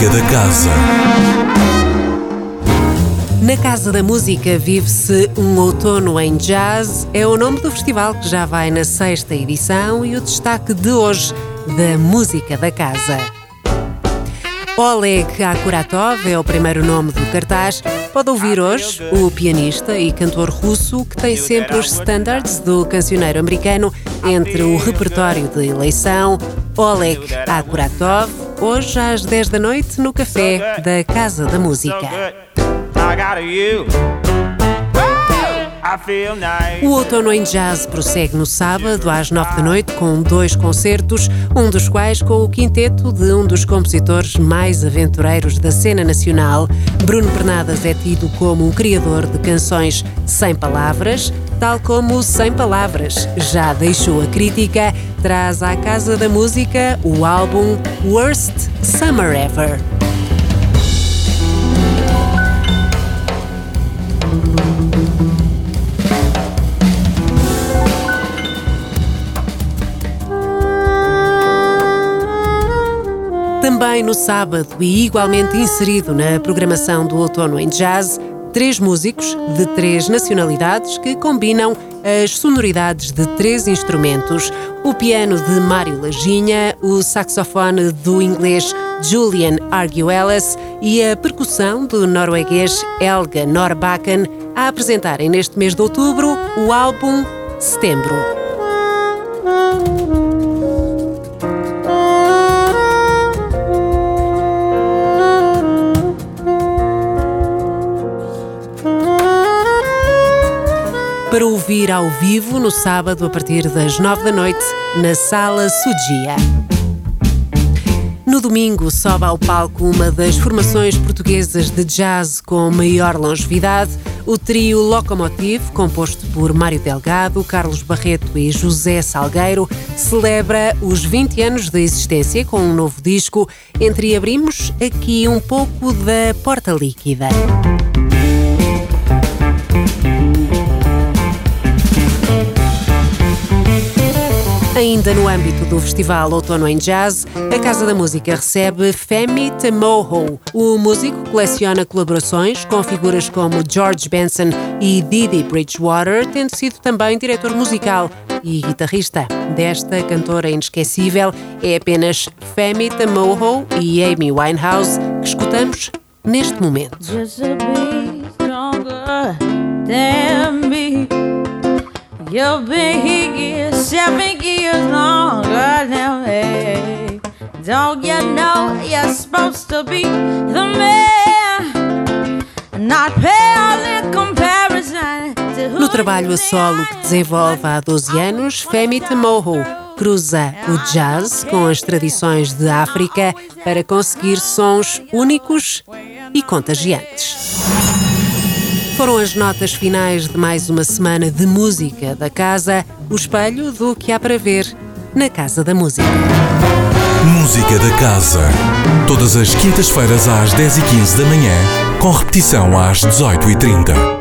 Música da Casa. Na Casa da Música vive-se um outono em jazz. É o nome do festival que já vai na sexta edição e o destaque de hoje da Música da Casa. Oleg Akuratov é o primeiro nome do cartaz. Pode ouvir hoje o pianista e cantor russo que tem sempre os standards do cancioneiro americano entre o repertório de eleição. Oleg Akuratov, hoje às 10 da noite no café da Casa da Música. O Outono em Jazz prossegue no sábado às nove da noite com dois concertos, um dos quais com o quinteto de um dos compositores mais aventureiros da cena nacional. Bruno Bernadas é tido como um criador de canções sem palavras, tal como Sem Palavras já deixou a crítica, traz à Casa da Música o álbum Worst Summer Ever. Também no sábado e igualmente inserido na programação do Outono em Jazz, três músicos de três nacionalidades que combinam as sonoridades de três instrumentos: o piano de Mário Lajinha, o saxofone do inglês Julian Arguelles e a percussão do norueguês Helga Norbakken, a apresentarem neste mês de outubro o álbum Setembro. Para ouvir ao vivo no sábado a partir das nove da noite na Sala Sudia. No domingo sobe ao palco uma das formações portuguesas de jazz com maior longevidade, o trio Locomotive, composto por Mário Delgado, Carlos Barreto e José Salgueiro, celebra os 20 anos de existência com um novo disco. Entreabrimos aqui um pouco da Porta Líquida. Ainda no âmbito do Festival Outono em Jazz, a Casa da Música recebe Femi Temoho. O músico coleciona colaborações com figuras como George Benson e Didi Bridgewater, tendo sido também diretor musical e guitarrista. Desta cantora inesquecível é apenas Femi Temoho e Amy Winehouse que escutamos neste momento. You've been here seven years longer than me. Don't you know you're supposed to be the man, not pale in comparison No trabalho a solo que desenvolve há 12 anos, Femi Temoho cruza o jazz com as tradições de África para conseguir sons únicos e contagiantes. Foram as notas finais de mais uma semana de música da casa, o espelho do que há para ver na Casa da Música. Música da Casa. Todas as quintas-feiras às 10h15 da manhã, com repetição às 18h30.